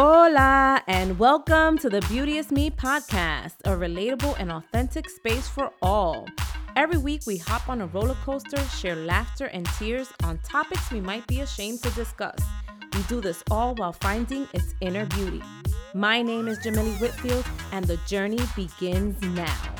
Hola, and welcome to the Beauty is Me podcast, a relatable and authentic space for all. Every week, we hop on a roller coaster, share laughter and tears on topics we might be ashamed to discuss. We do this all while finding its inner beauty. My name is Jamily Whitfield, and the journey begins now.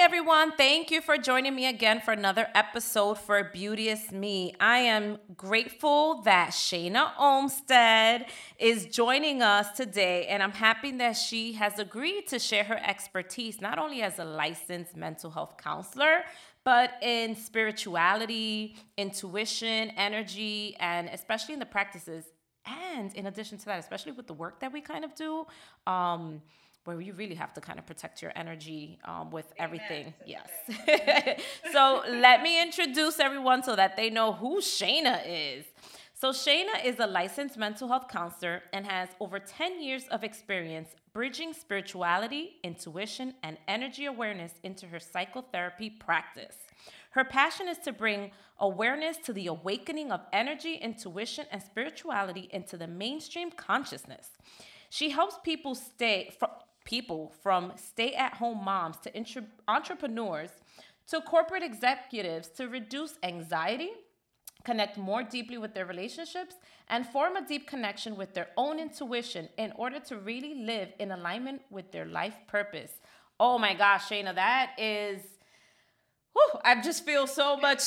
Everyone. Thank you for joining me again for another episode for Beauty is Me. I am grateful that Shayna Olmstead is joining us today, and I'm happy that she has agreed to share her expertise, not only as a licensed mental health counselor, but in spirituality, intuition, energy, and especially in the practices. And in addition to that, especially with the work that we kind of do, um, where you really have to kind of protect your energy um, with everything. Yes. so let me introduce everyone so that they know who Shayna is. So, Shayna is a licensed mental health counselor and has over 10 years of experience bridging spirituality, intuition, and energy awareness into her psychotherapy practice. Her passion is to bring awareness to the awakening of energy, intuition, and spirituality into the mainstream consciousness. She helps people stay from people from stay-at-home moms to intra- entrepreneurs to corporate executives to reduce anxiety, connect more deeply with their relationships, and form a deep connection with their own intuition in order to really live in alignment with their life purpose. Oh my gosh, Shayna, that is. Whew, I just feel so much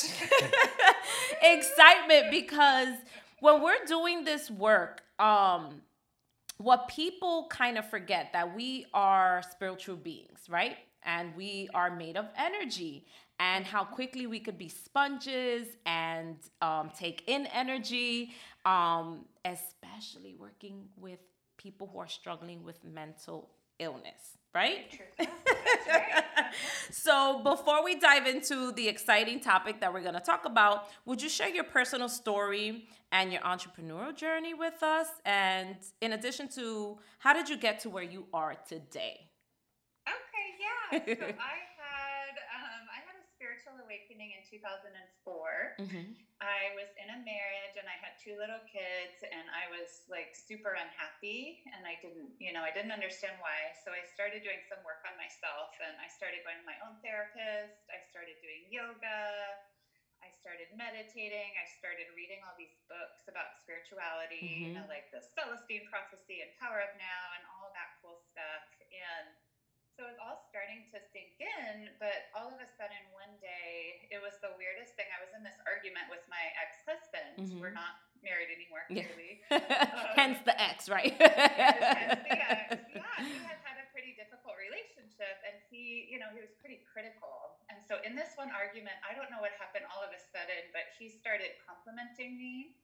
excitement because when we're doing this work, um, what people kind of forget that we are spiritual beings, right? And we are made of energy, and how quickly we could be sponges and um, take in energy, um, especially working with people who are struggling with mental illness, right? so, before we dive into the exciting topic that we're going to talk about, would you share your personal story and your entrepreneurial journey with us? And in addition to, how did you get to where you are today? Okay, yeah. So I had um, I had a spiritual awakening in 2004. Mm-hmm. I was in a marriage and I had two little kids and I was like super unhappy and I didn't, you know, I didn't understand why. So I started doing some work on myself and I started going to my own therapist. I started doing yoga. I started meditating. I started reading all these books about spirituality, Mm-hmm. you know, like the Celestine Prophecy and Power of Now and all that cool stuff. And so it was all starting to sink in, but all of a sudden one day, it was the weirdest thing. I was in this argument with my ex-husband. Mhm. We're not married anymore, Yeah. clearly. Hence the X, right? Hence the ex. Yeah, we had had a pretty difficult relationship, and he, you know, he was pretty critical. And so in this one argument, I don't know what happened all of a sudden, but he started complimenting me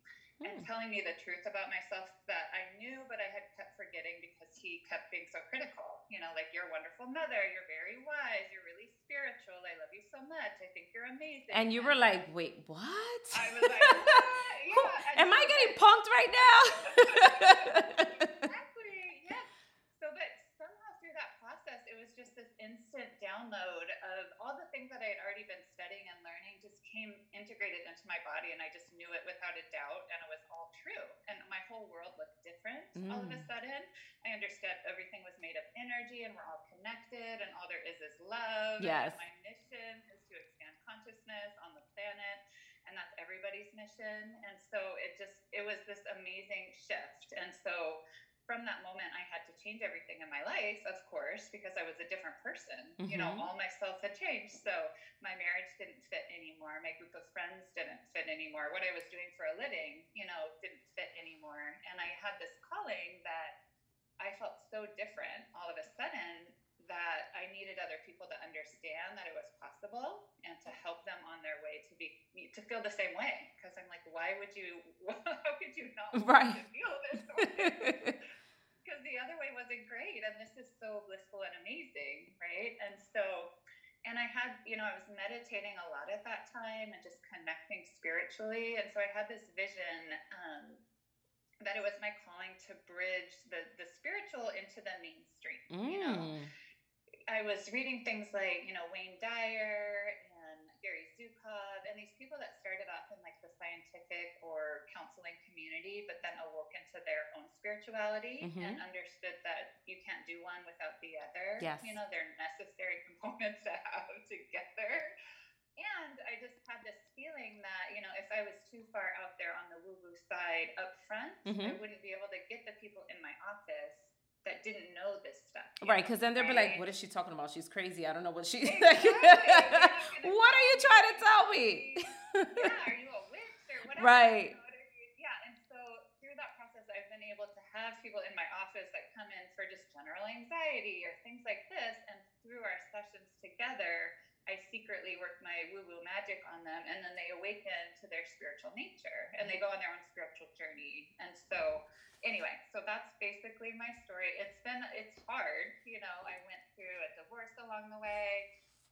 and Hmm. telling me the truth about myself that I knew, but I had kept forgetting because he kept being so critical. You know, like you're a wonderful mother, you're very wise, you're really spiritual. I love you so much. I think you're amazing. and you were like, wait, what? I was like, what? Yeah. Am I getting like, punked right now? exactly. Yes. So, but somehow through that process, it was just this instant download of all the things that I had already been studying and learning just came integrated into my body, and I just knew it without a doubt, and it was all true. And my whole world looked different all of a Mm. sudden. I understood everything was made of energy, and we're all connected, and all there is is love. and Yes. my mission is to expand consciousness on the planet and that's everybody's mission and so it just it was this amazing shift and so from that moment i had to change everything in my life of course because i was a different person you know Mhm. all myself had changed so my marriage didn't fit anymore my group of friends didn't fit anymore what i was doing for a living you know didn't fit anymore and i had this calling that i felt so different all of a sudden that I needed other people to understand that it was possible and to help them on their way to be to feel the same way. Because I'm like, why would you? How could you not want Right. to feel this way? Other way wasn't great, and this is so blissful and amazing, right? And so, and I had, you know, I was meditating a lot at that time and just connecting spiritually, and so I had this vision. Um, that it was my calling to bridge the, the spiritual into the mainstream. You know, Mm. I was reading things like, you know, Wayne Dyer and Gary Zukav and these people that started off in like the scientific or counseling community, but then awoke into their own spirituality Mhm. and understood that you can't do one without the other. Yes. You know, they're necessary components to have together. And I just had this feeling that, you know, if I was too far out there on the woo woo side up front, I Mhm. wouldn't be able to get the people in my office that didn't know this stuff. Right, because then they'll be like, "What is she talking about? She's crazy. I don't know what she." Exactly. You're not gonna what are you trying to tell me? yeah, are you a witch or whatever? Right. You know what I mean? Yeah, and so through that process, I've been able to have people in my office that come in for just general anxiety or things like this, and through our sessions together, I secretly work my woo woo magic on them, and then they awaken to their spiritual nature and they mm-hmm. go on their own spiritual journey. And so, anyway, so that's basically my story. It's been, it's hard. You know, I went through a divorce along the way.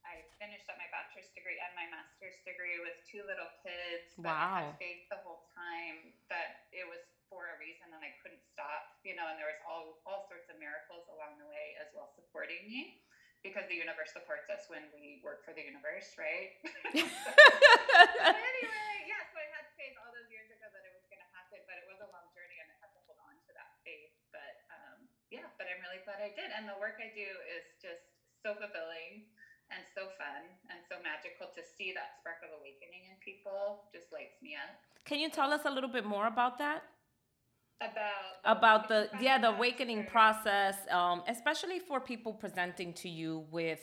I finished up my bachelor's degree and my master's degree with two little kids. But I Wow. had faith the whole time that it was for a reason and I couldn't stop, you know, and there was all, all sorts of miracles along the way as well supporting me because the universe supports us when we work for the universe, right? But anyway, yeah, so I had faith all those years ago that it was going to happen, but it was a long journey and I had to hold on to that faith. But um, yeah, but I'm really glad I did. And the work I do is just so fulfilling and so fun and so magical to see that spark of awakening in people just lights me up. Can you tell us a little bit more about that? About About the yeah the awakening process, um, especially for people presenting to you with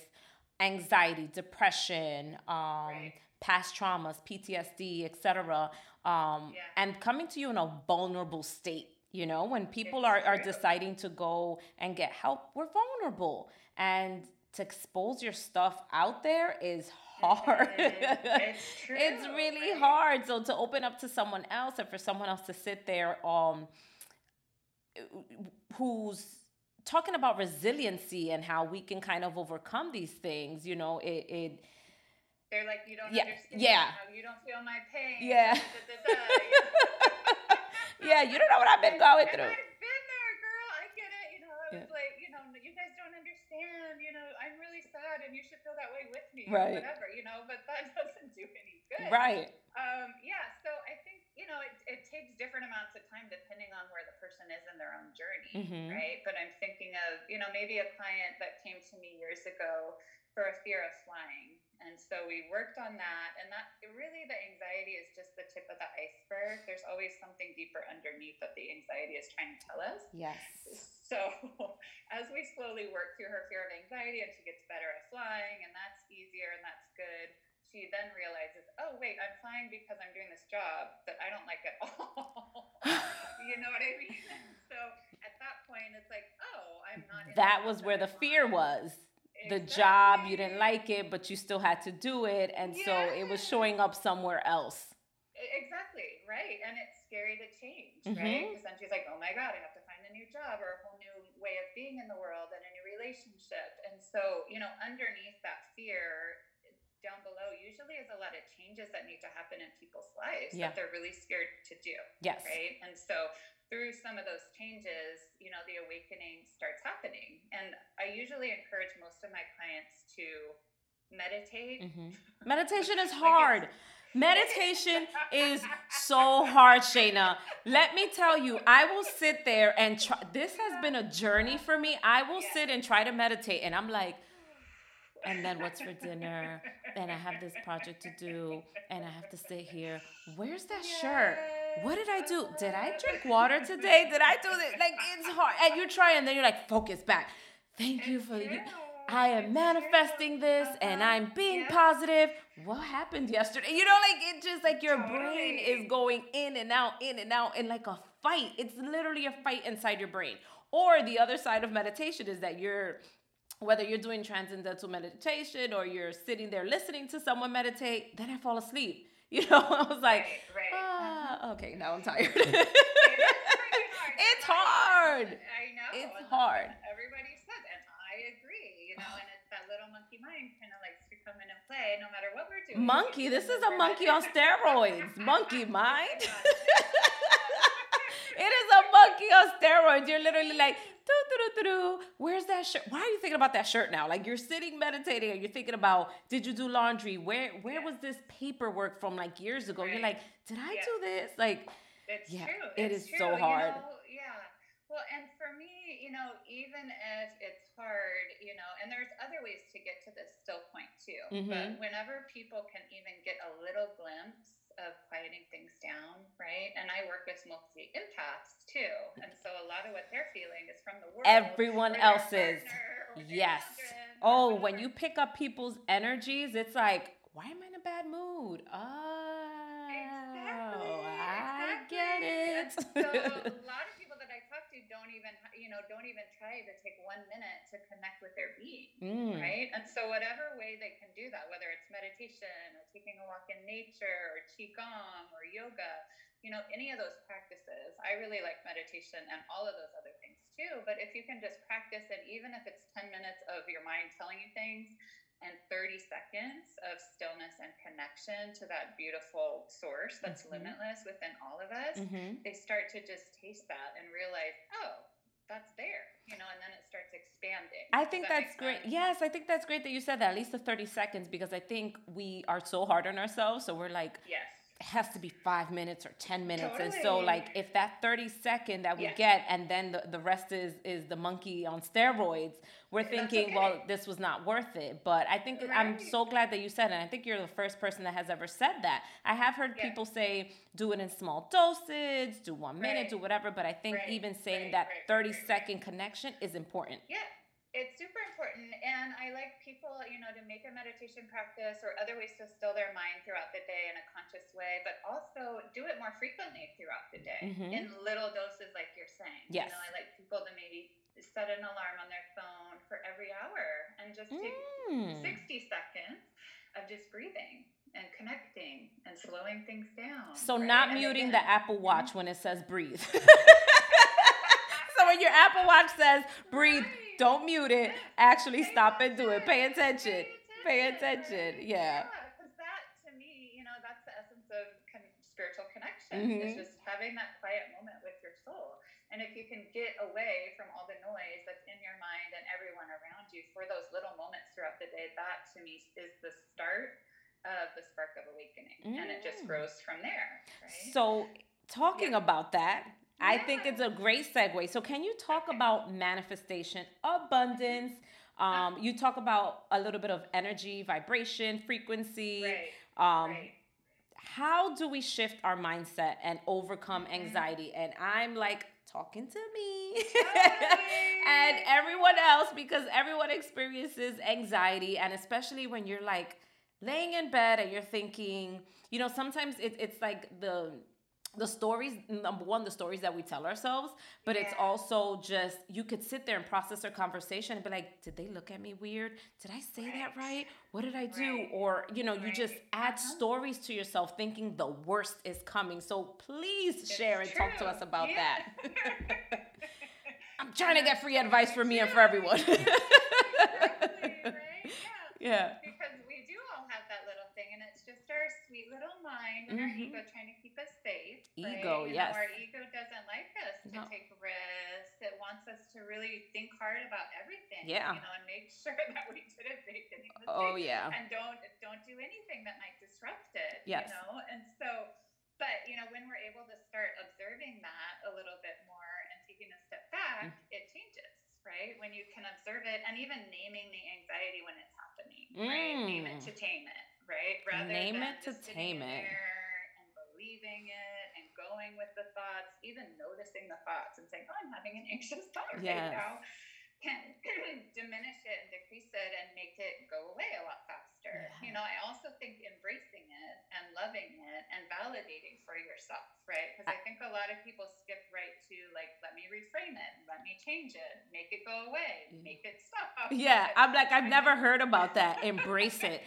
anxiety, depression, um, Right. past traumas, PTSD, etc., um, Yeah. and coming to you in a vulnerable state. You know, when people are, are deciding to go and get help, we're vulnerable, and to expose your stuff out there is hard. It's true, It's really right? hard. So to open up to someone else and for someone else to sit there um who's talking about resiliency and how we can kind of overcome these things, you know, it, it They're like, you don't Yeah, understand. yeah. You don't feel my pain. Yeah. da, da, da, da, yeah, you don't know what I've been going And through. I've been there, girl. I get it. You know, I was Yeah. like, you know, you guys don't understand. You know, I'm really sad, and you should feel that way with me, Right. or whatever. You know, but that doesn't do any good. Right. Um, yeah. So I think you know, it, it takes different amounts of time depending on where the person is in their own journey, Mhm. right? But I'm thinking of, you know, maybe a client that came to me years ago for a fear of flying. And so we worked on that. And that really, the anxiety is just the tip of the iceberg. There's always something deeper underneath that the anxiety is trying to tell us. Yes. So as we slowly work through her fear of anxiety and she gets better at flying, and that's easier and that's good, she then realizes, oh, wait, I'm flying because I'm doing this job that I don't like at all. you know what I mean? So at that point, it's like, oh, I'm not. That was where the fear was. The job, you didn't like it, but you still had to do it. And so it was showing up somewhere else. Exactly, right. And it's scary to change, Mhm. right? Because then she's like, oh my God, I have to find a new job or a whole new way of being in the world and a new relationship. And so, you know, underneath that fear, down below, usually is a lot of changes that need to happen in people's lives Yeah. that they're really scared to do, Yes. right? And so, through some of those changes, you know, the awakening starts happening. And I usually encourage most of my clients to meditate. Mhm. Meditation is hard. Meditation is so hard, Shayna. Let me tell you, I will sit there and try. This has been a journey for me. I will Yeah. sit and try to meditate, and I'm like, and then what's for dinner? And I have this project to do, and I have to sit here. Where's that shirt? What did I do? Did I drink water today? Did I do this? Like it's hard, and you try, and then you're like, focus back. Thank you for you. I am manifesting this and I'm being positive. What happened yesterday? You know, like it just like your brain is going in and out, in and out, in like a fight. It's literally a fight inside your brain. Or the other side of meditation is that you're whether you're doing transcendental meditation or you're sitting there listening to someone meditate, then I fall asleep. You know, I was like, Right, right. Ah, ah, okay, now I'm tired. It is hard. It's hard. I know. It's and hard. Everybody says, and I agree. You know, and it's that little monkey mind kind of likes to come in and play, no matter what we're doing. Monkey, this is a monkey on steroids. Monkey mind. It is a monkey on steroids. You're literally like, where's that shirt? Why are you thinking about that shirt now? Like you're sitting meditating and you're thinking about, did you do laundry? Where where Yeah. was this paperwork from like years ago? You're like, did I Yeah. do this? Like, It's yeah, true. It it's is true. so hard. You know, yeah. Well, and for me, you know, even if it's hard, you know, and there's other ways to get to this still point too. Mhm. But whenever people can even get a little glimpse of quieting things down, right? And I work with multi empaths too. And so a lot of what they're feeling is from the world. Everyone else's. partner Yes. children Oh, when you pick up people's energies, it's like, why am I in a bad mood? Oh, Exactly. I exactly. get it. So a lot of people that I talk to don't even, you know, don't even try to take one minute to connect with their being, Mm. right? And so whatever way they can do that, whether it's meditation or taking a walk in nature or qigong or yoga, you know, any of those practices. I really like meditation and all of those other things too. But if you can just practice it, even if it's 10 minutes of your mind telling you things and 30 seconds of stillness and connection to that beautiful source that's Mhm. limitless within all of us, Mhm. they start to just taste that and realize, oh, that's there, you know, and then it starts expanding. I think that that's great. Yes, I think that's great that you said that, at least the 30 seconds, because I think we are so hard on ourselves. So we're like, Yes. Has to be five minutes or 10 minutes. And so, like, if that 30 second that we get and then the, the rest is, is the monkey on steroids, we're That's thinking, okay. well, this was not worth it. But I think I'm so glad that you said it. And I think you're the first person that has ever said that. I have heard people say, do it in small dosage, do one minute, Right. do whatever. But I think Right, even saying right, that right, right, 30 right, right. connection is important. Yeah, it's super important. And I like people, you know, to make a meditation practice or other ways to still their mind throughout the day in a conscious way, but also do it more frequently throughout the day Mhm. in little doses, like you're saying. Yes. You know, I like people to maybe set an alarm on their phone for every hour and just take Mm. 60 seconds of just breathing and connecting and slowing things down. So right? not And muting again- the Apple Watch when it says breathe. so when your Apple Watch says breathe, Right. Don't mute it. Actually stop and do it. Pay attention. Pay attention. Yeah. because that to me, you know, that's the essence of spiritual connection. Mhm. Is just having that quiet moment with your soul. And if you can get away from all the noise that's in your mind and everyone around you for those little moments throughout the day, that to me is the start of the spark of awakening, and it just Mm. grows from there. Right? So talking Yeah. about that, I think it's a great segue. So can you talk about manifestation, abundance? Um, you talk about a little bit of energy, vibration, frequency. right. Um, right. how do we shift our mindset and overcome Mhm. anxiety? And I'm like talking to me and everyone else because everyone experiences anxiety, and especially when you're like laying in bed and you're thinking, you know, sometimes it, it's like the the stories number one the stories that we tell ourselves but it's also just you could sit there and process our conversation and be like did they look at me weird did i say that Right. right what did i do Right. or you know you just add Uh-huh. stories to yourself thinking the worst is coming so please It's share and talk to us about Yeah. that i'm trying to get free advice for me and for everyone exactly, right? yeah Yeah. Because we do all have that little thing, and it's just our sweet little mind and our Mhm. ego trying to keep us safe. right? Ego, You yes. Know, our ego doesn't like us to take risks. It wants us to really think hard about everything. Yeah. You know, and make sure that we didn't make any mistakes. oh yeah And don't don't do anything that might disrupt it. Yes. You know, and so. But you know, when we're able to start observing that a little bit more and taking a step back, Mm. it changes, right? When you can observe it and even naming the anxiety when it's happening, right? Name it Mm. to tame it, right? Rather Name than it to tame it. there And believing it and going with the thoughts, even noticing the thoughts and saying, "Oh, I'm having an anxious thought right Yes. now," can diminish it and decrease it and make it go away a lot faster. You know, I also think embracing it and loving it and validating for yourself, right? Because I think a lot of people skip right to like, let me reframe it, let me change it, make it go away, make it stop. yeah i'm like i've never heard about that embrace it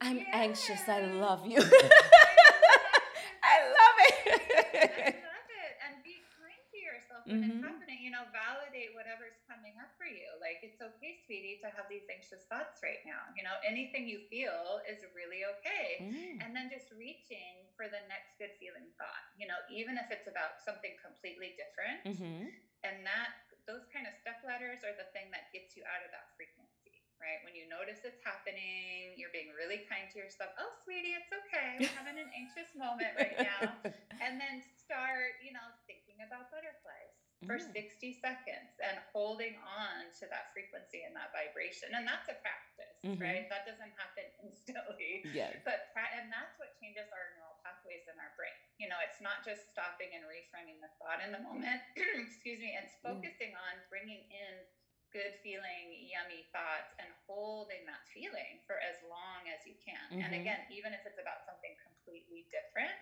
i'm anxious i love you I i love I it love it. And be kind to yourself when it's happening. You know, validate whatever's coming up for you. Like, it's okay, sweetie, to have these anxious thoughts right now. You know, anything you feel is really okay. Mm. And then just reaching for the next good feeling thought, you know, even if it's about something completely different. Mhm. And that, those kind of step ladders are the thing that gets you out of that frequency, right? When you notice it's happening, you're being really kind to yourself. Oh, sweetie, it's okay. We're having an anxious moment right now. And then start, you know, thinking about butterflies for Mm. 60 seconds and holding on to that frequency and that vibration. And that's a practice, Mhm. right? That doesn't happen instantly. Yes. But and that's what changes our neural pathways in our brain. You know, it's not just stopping and reframing the thought in the moment. excuse me, it's Mm. focusing on bringing in good feeling, yummy thoughts, and holding that feeling for as long as you can. And Mhm. again, even if it's about something completely different.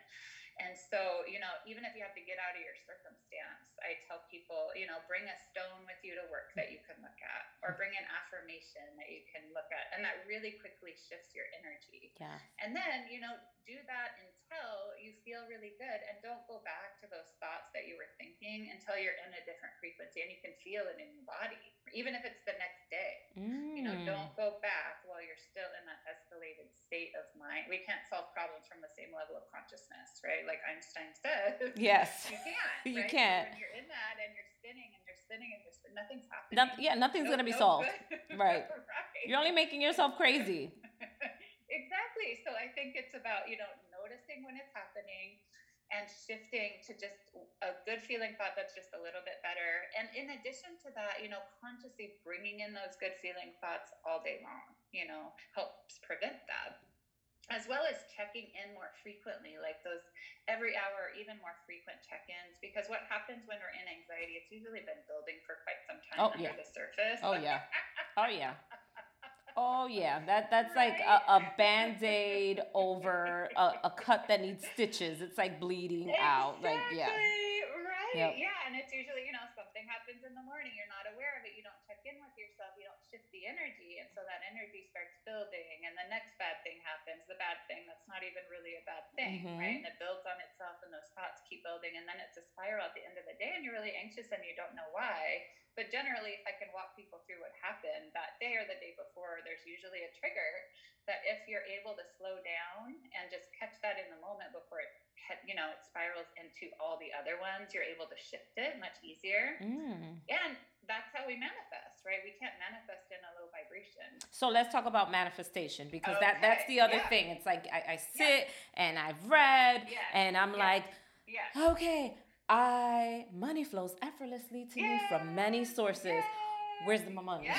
And so, you know, even if you have to get out of your circumstance, I tell people, you know, bring a stone with you to work that you can look at, or bring an affirmation that you can look at. And that really quickly shifts your energy. Yeah. And then, you know, do that until you feel really good and don't go back to those thoughts that you were thinking until you're in a different frequency and you can feel it in your body, even if it's the next day. You know, Mm. don't go back while you're still in that escalated state of mind. We can't solve problems from the same level of consciousness, right? Like Einstein said. Yes. You can't. You can't. When you're in that and you're spinning and you're spinning and you're spinning, nothing's happening. Noth- yeah, nothing's No- gonna be no solved. Right. right. You're only making yourself crazy. exactly. So I think it's about, you know, noticing when it's happening and shifting to just a good feeling thought that's just a little bit better. And in addition to that, you know, consciously bringing in those good feeling thoughts all day long, you know, helps prevent that. As well as checking in more frequently, like those every hour, or even more frequent check ins. Because what happens when we're in anxiety, it's usually been building for quite some time Oh, under yeah. the surface. Oh yeah. Oh yeah. Oh yeah. That that's like a, a band-aid over a, a cut that needs stitches. It's like bleeding out. Like yeah. Exactly, Right. Yep. Yeah. And it's usually, you know, something happens in the morning, you're not aware of it, you don't check in with yourself, you don't shift the energy. And so that energy starts building. And the next bad thing happens, the bad thing that's not even really a bad thing, Mhm. right? And it builds on itself and those thoughts keep building. And then it's a spiral at the end of the day and you're really anxious and you don't know why. But generally, if I can walk people through what happened that day or the day before, there's usually a trigger that if you're able to slow down and just catch that in the moment before it you know it spirals into all the other ones you're able to shift it much easier Mm. and that's how we manifest right we can't manifest in a low vibration So let's talk about manifestation because that that's the other yeah. thing. It's like I, I sit and I've read Yes, and I'm like, yeah okay, I money flows effortlessly to me from many sources. Where's the money? Yeah.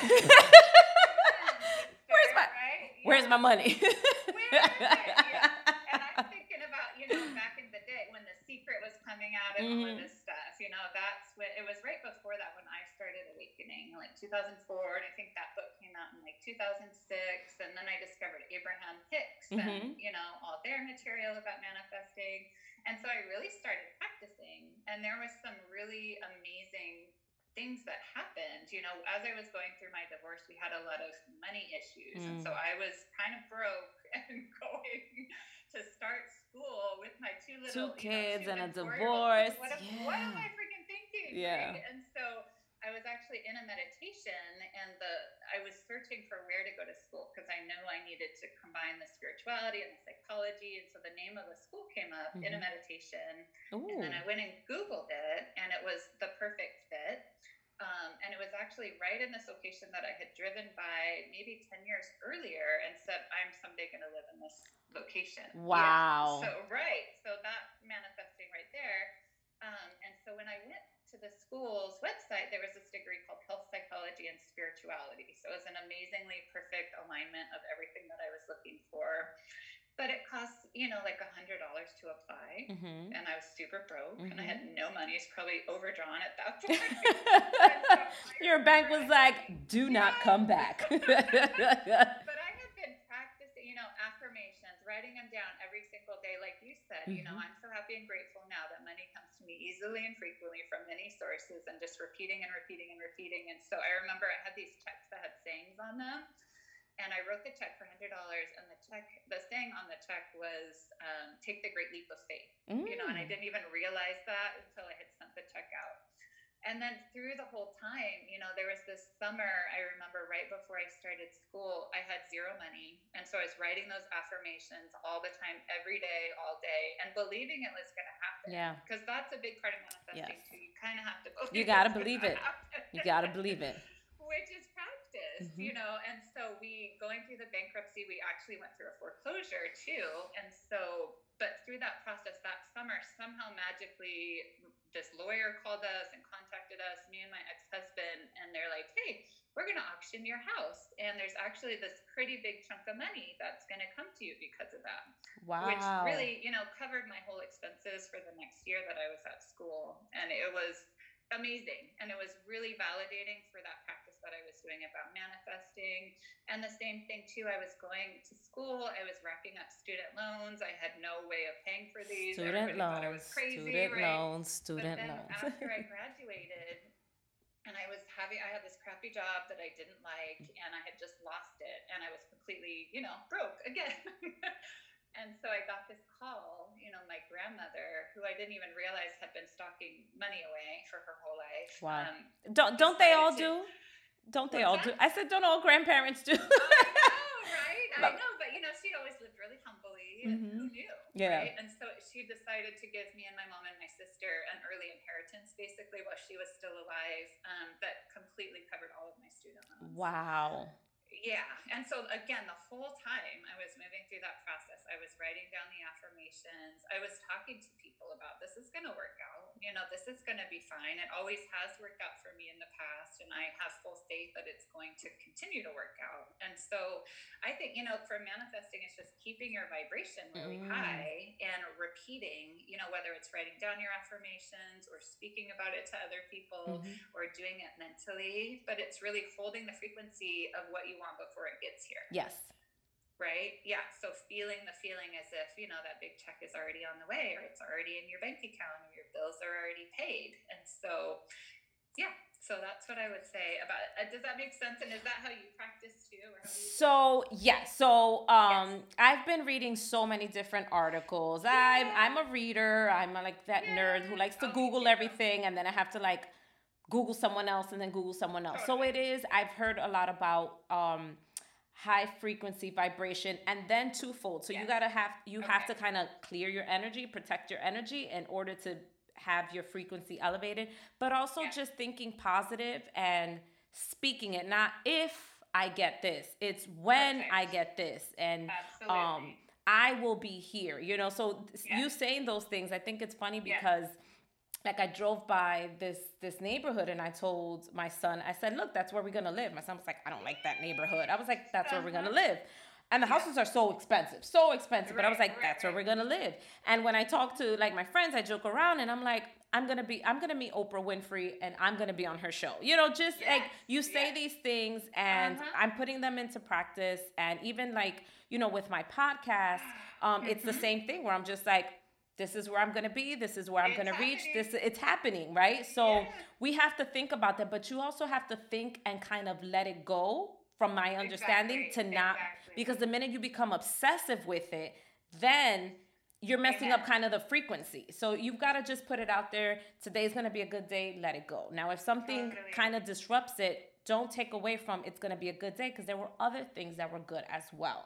Where's my- right? Where's my money? Where is it? Yeah. and I'm thinking about, you know, back in the day when The Secret was coming out and all of Mhm. this stuff. You know, that's when it was right before that when I started awakening, like 2004. And I think that book came out in like 2006. And then I discovered Abraham Hicks and, Mhm. you know, all their material about manifesting. And so I really started practicing. And there was some really amazing things that happened. You know, as I was going through my divorce, we had a lot of money issues. And so Mm. I was kind of broke and going to start school with my two little Two you know, kids and a divorce. What, am- what am I freaking thinking? Yeah. right? And so I was actually in a meditation and the I was searching for where to go to school because I knew I needed to combine the spirituality and the psychology. And so the name of the school came up in a Mhm. meditation. Ooh. And then I went and Googled it, and it was the perfect fit. Um, and it was actually right in this location that I had driven by maybe 10 years earlier and said, I'm someday going to live in this location. Yeah. Wow. So, right. So that manifesting right there. Um, and so when I went to the school's website, there was this degree called health psychology and spirituality. So it was an amazingly perfect alignment of everything that I was looking for. But it costs, you know, like a hundred dollars to apply Mhm. and I was super broke and I had no money. It's probably overdrawn at that point. Your bank was like, do not come back. but I had been practicing, you know, affirmations, writing them down every single day, like you said. You know, Mhm. I'm so happy and grateful now that money comes to me easily and frequently from many sources, and just repeating and repeating and repeating. And so I remember I had these checks that had sayings on them. And I wrote the check for hundred dollars, and the check, the saying on the check was, um, "Take the great leap of faith." you know, and I Mm. didn't even realize that until I had sent the check out. And then through the whole time, you know, there was this summer, I remember right before I started school, I had zero money. And so I was writing those affirmations all the time, every day, all day, and believing it was going to happen. Yeah. Because that's a big part of manifesting Yes. too. You kind of have to believe You gotta believe it. happen. You gotta believe it. Which is practice. mm-hmm. you know. And so we going through the bankruptcy, we actually went through a foreclosure too. And so, but through that process that summer, somehow magically, this lawyer called us and contacted us, me and my ex husband, and they're like, "Hey, we're going to auction your house, and there's actually this pretty big chunk of money that's going to come to you because of that." Wow. Which really, you know, covered my whole expenses for the next year that I was at school, and it was amazing. And it was really validating for that practice that I was doing about manifesting. And the same thing, too, I was going to school, I was racking up student loans. I had no way of paying for these. Student Everybody loans. I was crazy, student right? loans, student but then loans. after I graduated, and I was having, I had this crappy job that I didn't like, and I had just lost it, and I was completely, you know, broke again. And so I got this call, you know, my grandmother, who I didn't even realize had been stocking money away for her whole life. Wow. Um, don't don't they all to, do? Don't they all do? I said, don't all grandparents do? I know, right? I know, but you know, she always lived really humbly, mm-hmm. who knew? Yeah. Right? And so she decided to give me and my mom and my sister an early inheritance, basically, while she was still alive, um, that completely covered all of my student loans. Wow yeah. And so again, the whole time I was moving through that process, I was writing down the affirmations. I was talking to people about this is going to work out. You know, this is going to be fine. It always has worked out for me in the past, and I have full faith that it's going to continue to work out. And so I think, you know, for manifesting, it's just keeping your vibration really mm. high and repeating, you know, whether it's writing down your affirmations or speaking about it to other people mm-hmm. or doing it mentally, but it's really holding the frequency of what you want want before it gets here. Yes. Right? Yeah. So feeling the feeling as if, you know, that big check is already on the way or it's already in your bank account or your bills are already paid. And so, yeah. So that's what I would say about it. Uh, does that make sense? And is that how you practice too? so yes. So um, yes. I've been reading so many different articles. Yeah. I'm I'm a reader. I'm like that yeah. nerd who likes to oh, Google everything, and then I have to like Google someone else and then Google someone else. So it is, I've heard a lot about um, high frequency vibration and then twofold. So yes. you gotta have you okay. have to kind of clear your energy, protect your energy in order to have your frequency elevated, but also yeah. just thinking positive and speaking it, not if I get this. It's when Perfect. I get this. And Absolutely. um I will be here. You know, so yes. you saying those things, I think it's funny because yes like I drove by this this neighborhood and I told my son, I said, "Look, that's where we're gonna live." My son was like, "I don't like that neighborhood." I was like, "That's where we're gonna uh-huh. live." And the houses are so expensive, so expensive. but I was like, "That's where we're gonna live." And when I talk to like my friends, I joke around and I'm like, "I'm gonna be, I'm gonna meet Oprah Winfrey and I'm gonna be on her show." You know, just yes. like you say yes. these things and uh-huh. I'm putting them into practice. And even like you know, with my podcast, um, mm-hmm. it's the mm-hmm. same thing where I'm just like this is where I'm going to be. This is where I'm going to reach. This it's happening, right? So yeah. we have to think about that, but you also have to think and kind of let it go from my understanding exactly. to not exactly. because the minute you become obsessive with it, then you're messing Amen. up kind of the frequency. So you've got to just put it out there. Today's going to be a good day, let it go. Now if something totally. kind of disrupts it, don't take away from it's going to be a good day because there were other things that were good as well.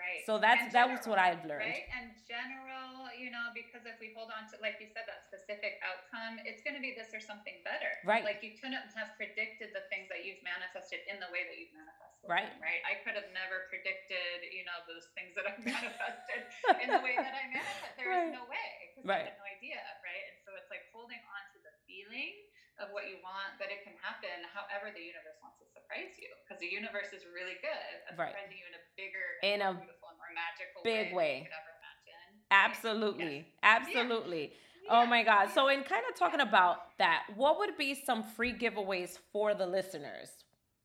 Right. So that's that was what I've learned. Right. And general, you know, because if we hold on to, like you said, that specific outcome, it's going to be this or something better. Right. Like you couldn't have predicted the things that you've manifested in the way that you've manifested. Right. Them, right. I could have never predicted, you know, those things that I've manifested in the way that I manifested. There right. is no way right. I had no idea. Right. And so it's like holding on to the feeling of what you want, that it can happen however the universe wants to surprise you. Because the universe is really good at right. surprising you in a bigger, in a beautiful, more magical big way. way. Absolutely. Yes. Absolutely. Yeah. Oh my God. So, in kind of talking about that, what would be some free giveaways for the listeners?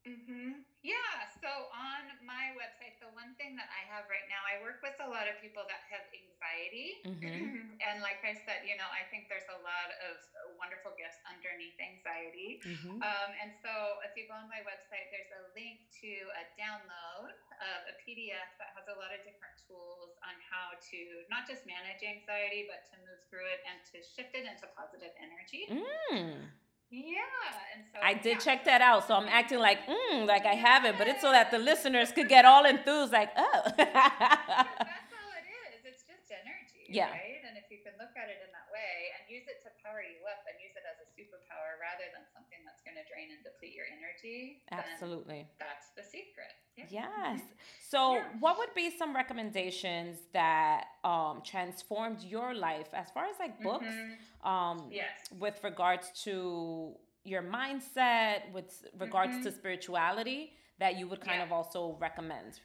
Mm-hmm. Yeah. So, on my website, the one thing that I have right now, I work with a lot of people that have anxiety. Mm-hmm. and like I said, you know, I think there's a lot of wonderful gifts underneath anxiety. Mm-hmm. Um, and so if you go on my website, there's a link to a download of a PDF that has a lot of different tools on how to not just manage anxiety, but to move through it and to shift it into positive energy. Mm. Yeah, and so I did yeah. check that out. So I'm acting like, mm, like I have it, but it's so that the listeners could get all enthused, like, oh. that's all it is. It's just energy, yeah. right? And if you can can look at it in that way and use it to power you up and use it as a superpower rather than something that's going to drain and deplete your energy. Absolutely. That's the secret. Yeah. Yes. So, yeah. what would be some recommendations that um, transformed your life as far as like books? Mm-hmm. Um, yes. With regards to your mindset, with regards mm-hmm. to spirituality, that you would kind yeah. of also recommend?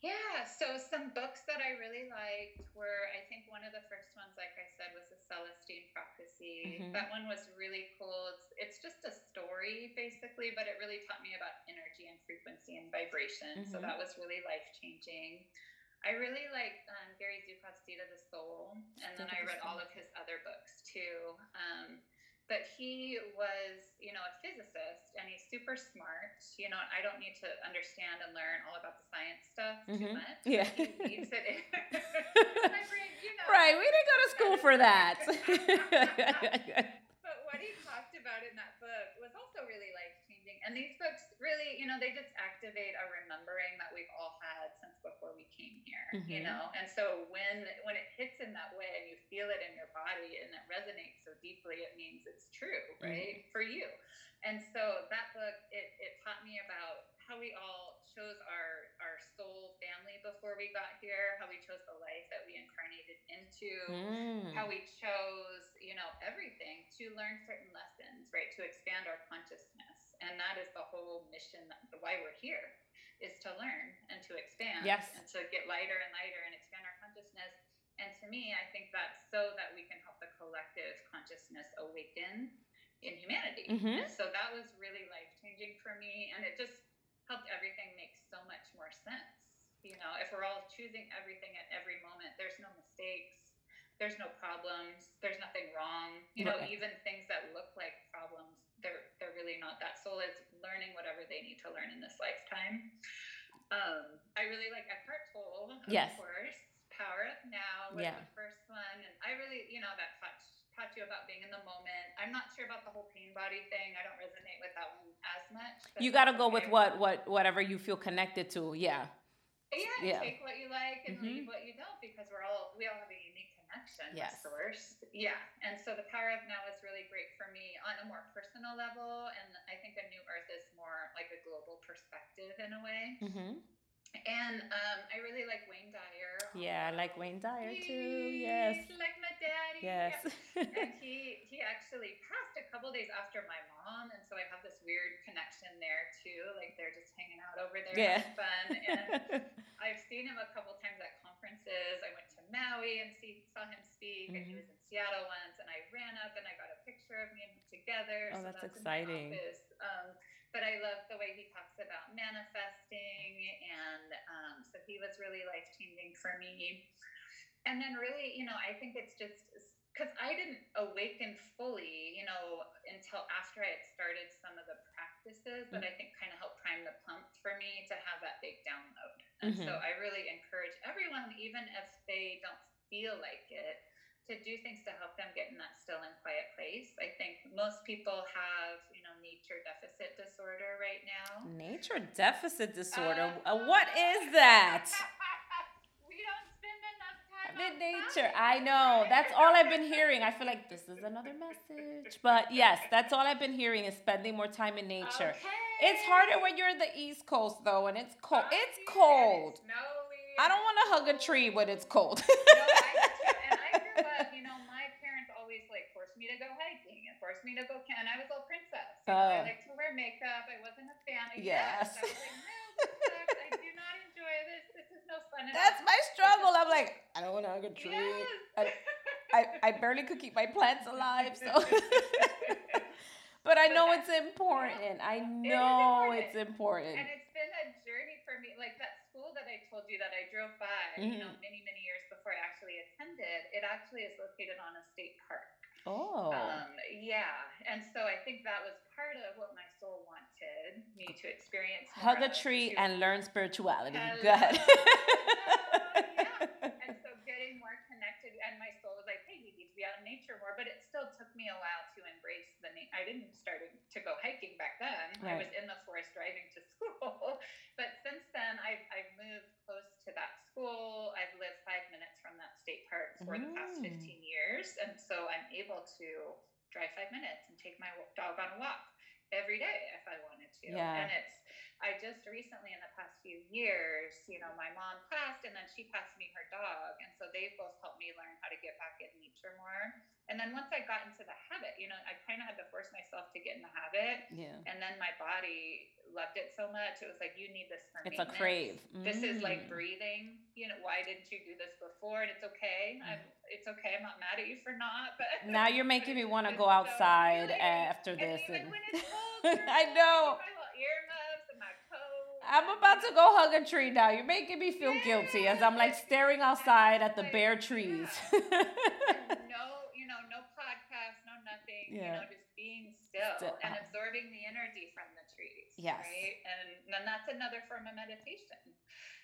Yeah, so some books that I really liked were, I think one of the first ones, like I said, was The Celestine Prophecy. Mm-hmm. That one was really cool. It's, it's just a story, basically, but it really taught me about energy and frequency and vibration. Mm-hmm. So that was really life changing. I really liked um, Gary Zukav's Seat of the Soul, and then I read all of his other books too. Um, but he was, you know, a physicist and he's super smart. You know, I don't need to understand and learn all about the science stuff mm-hmm. too much. Yeah. He leaves it in. brain, you know. Right, we didn't go to school for that. but what he talked about in that book was also really life changing. And these books really, you know, they just activate a remembering that we've all had since before we came here, mm-hmm. you know? And so when when it hits in that way and you feel it in your body and it resonates so deeply, it means it's true, mm-hmm. right? Mm-hmm. For you. And so that book, it, it taught me about how we all chose our, our soul family before we got here, how we chose the life that we incarnated into, mm. how we chose, you know, everything to learn certain lessons, right? To expand our consciousness. And that is the whole mission, why we're here is to learn and to expand yes. and to get lighter and lighter and expand our consciousness. And to me, I think that's so that we can help the collective consciousness awaken in humanity. Mm-hmm. So that was really life changing for me. And it just helped everything make so much more sense. You know, if we're all choosing everything at every moment, there's no mistakes, there's no problems, there's nothing wrong. You know, even things that look like problems they're they're really not. That soul is learning whatever they need to learn in this lifetime. Um, I really like Eckhart Tolle, of yes. course. Power of Now was yeah. the first one, and I really, you know, that taught taught you about being in the moment. I'm not sure about the whole pain body thing. I don't resonate with that one as much. You got to go okay. with what what whatever you feel connected to. Yeah. Yeah, yeah. take what you like and mm-hmm. leave what you don't because we're all we all have a connection yes. with source. Yeah. And so the power of now is really great for me on a more personal level. And I think a new earth is more like a global perspective in a way. Mm-hmm. And um, I really like Wayne Dyer. Yeah, I like Wayne Dyer too. Yes. like my daddy. Yes. Yeah. and he he actually passed a couple days after my mom, and so I have this weird connection there too. Like they're just hanging out over there yeah. having fun. And I've seen him a couple times at conferences. I went to Maui and see saw him speak, mm-hmm. and he was in Seattle once, and I ran up and I got a picture of me and him together. Oh, so that's, that's exciting. Um, but I love the way he talks about manifesting, and um, so he was really life changing for me. And then, really, you know, I think it's just because I didn't awaken fully, you know, until after I had started some of the practices that I think kind of helped prime the pump for me to have that big download. And mm-hmm. so I really encourage everyone, even if they don't feel like it, to do things to help them get in that still and quiet place. I think most people have, you know, nature deficit disorder right now. Nature deficit disorder. Uh, what is that? We don't spend enough time in nature. I know. That's all I've been hearing. I feel like this is another message. But yes, that's all I've been hearing is spending more time in nature. Okay. It's harder when you're in the East Coast though, and it's cold. Oh, it's cold. It's I don't want to hug a tree when it's cold. no, I, and I grew up, you know, my parents always like forced me to go hiking and forced me to go camp. And I was a little princess. You know, uh, I like to wear makeup. I wasn't a fan of yes. I was like, no, this sucks. I do not enjoy this. This is no fun. That's my struggle. I'm like, I don't want to hug a tree. Yes. I, I, I barely could keep my plants alive. So. but I know it's important. I know it's important. And it's been a journey for me. Like that school that I told you that I drove by, mm-hmm. you know, many, many years before I actually attended, it actually is located on a state park. Oh. Um, yeah. And so I think that was part of what my soul wanted me to experience. Hug a tree and learn spirituality. Hello. Go ahead. yeah. And so getting more connected, and my soul was like, hey, we need to be out in nature more. But it still took me a while to embrace the nature. I didn't start to go hiking back then. Right. I was in the forest driving to school. but since then, I've, I've moved close to that school. I've lived five minutes from that state park for mm. the past 15 years And so I'm able to drive five minutes and take my dog on a walk every day if I wanted to. Yeah. And it's I just recently in the past few years, you know, my mom passed and then she passed me her dog. And so they both helped me learn how to get back in nature more. And then once I got into to get in the habit. Yeah. And then my body loved it so much. It was like, you need this for me. It's a crave. This is like Mm. breathing. You know, why didn't you do this before? And it's okay. I'm, it's okay. I'm not mad at you for not. But Mm. Now you're making me want to go outside healing. after And this. and- when it's cold, I know. I get my little earmuffs and my coat. I'm about to go hug a tree now. You're making me feel guilty as I'm like staring outside at the bare trees. and no, you know, no podcast, no nothing. You Yeah. know, just Still. and absorbing the energy from the trees. Yes. Right. And then that's another form of meditation.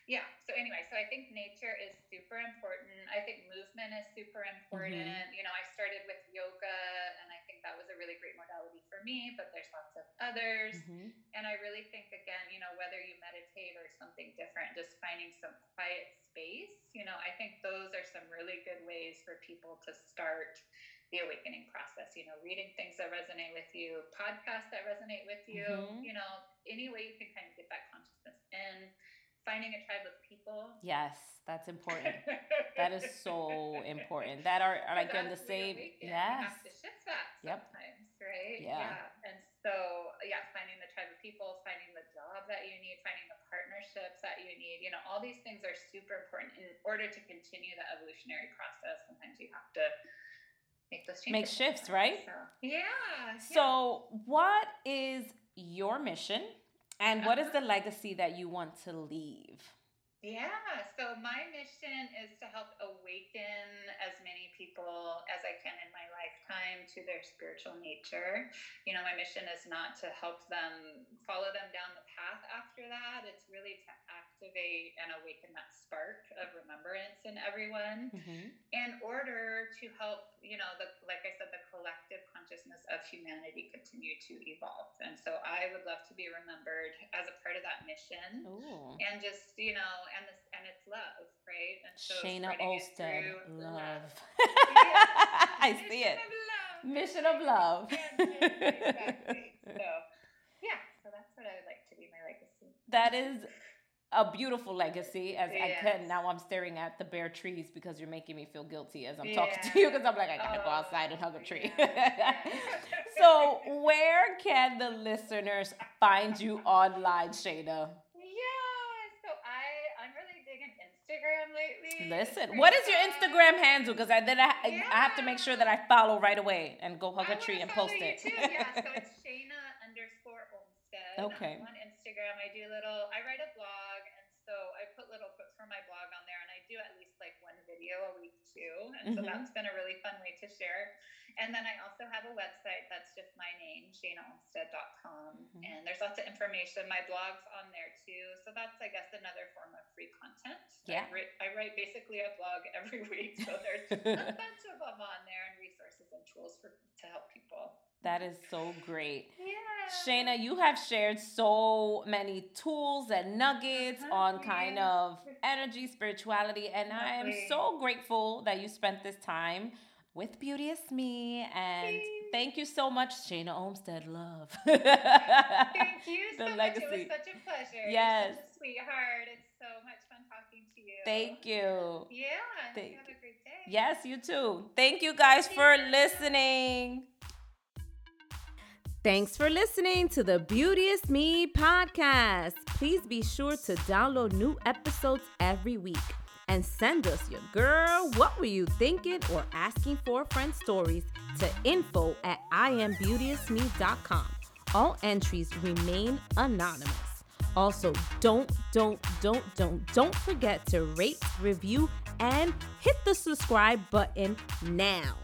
Yeah. So anyway, so I think nature is super important. I think movement is super important. Mm-hmm. You know, I started with yoga, and I think that was a really great modality for me. But there's lots of others. Mhm. And I really think, again, you know, whether you meditate or something different, just finding some quiet space, you know, I think those are some really good ways for people to start the awakening process. You know, reading things that resonate with you, podcasts that resonate with you, Mhm. you know, any way you can kind of get that consciousness in, finding a tribe of people. Yes, that's important. That is so important. That are, are like in the same. Yes. have to shift that Yep. sometimes, right? Yeah. And so, yeah, finding the tribe of people, finding the job that you need, finding the partnerships that you need, you know, all these things are super important in order to continue the evolutionary process. Sometimes you have to make those changes. Make shifts, right? So, yeah. yeah. So, what is your mission and what is the uh-huh. legacy that you want to leave? Yeah, so my mission is to help awaken as many people as I can in my lifetime to their spiritual nature. You know, my mission is not to help them follow them down the path after that. It's really to activate and awaken that spark of remembrance in everyone Mhm. in order to help, you know, the like I said, the collective consciousness of humanity continue to evolve. And so I would love to be remembered as a part of that mission Ooh. and just you know and this and it's love right and so it Olstead, through love. Yeah. I see it. Mission of love. Mission of love. exactly so yeah so that's what i would like to be my legacy That is a beautiful legacy. As I can now, I'm staring at the bare trees because you're making me feel guilty as I'm talking to you because I'm like I gotta go Oh, outside and hug a oh, tree. yeah, yeah. so, where can the listeners find you online, Shayna? yeah so i i'm really digging instagram lately Listen, what is your. Instagram handle? Because I then I, I have to make sure that I follow right away and go hug I a tree and post it. Too. Yeah, so it's Shayna underscore Olmstead. Okay. On Instagram, I do little. I write a blog, and so I put little quotes from my blog on there, and I do at least like one video a week too, and so Mhm. that's been a really fun way to share. And then I also have a website that's just my name, ShaynaOlmstead.com, Mhm. and there's lots of information. My blog's on there too, so that's I guess another form of free content. Yeah. I, write, I write basically a blog every week, so there's a bunch of them on there and resources and tools for to help people. That is so great. Yeah. Shayna, you have shared so many tools and nuggets Uh-huh, on kind of energy, spirituality, and I am so grateful that you spent this time with Beauteous Me. And thank you so much, Shayna Olmstead. Love. Thank you The so much. It was such a pleasure. Yes. A sweetheart. It's so much fun talking to you. Thank you. Yeah. Thank you have a great day. Yes, you too. Thank you guys for listening. Thanks for listening to the Beauteous Me podcast. Please be sure to download new episodes every week and send us your girl, what were you thinking, or asking for friend stories to info at iambeauteousme.com. All entries remain anonymous. Also, don't, don't, don't, don't, don't forget to rate, review, and hit the subscribe button now.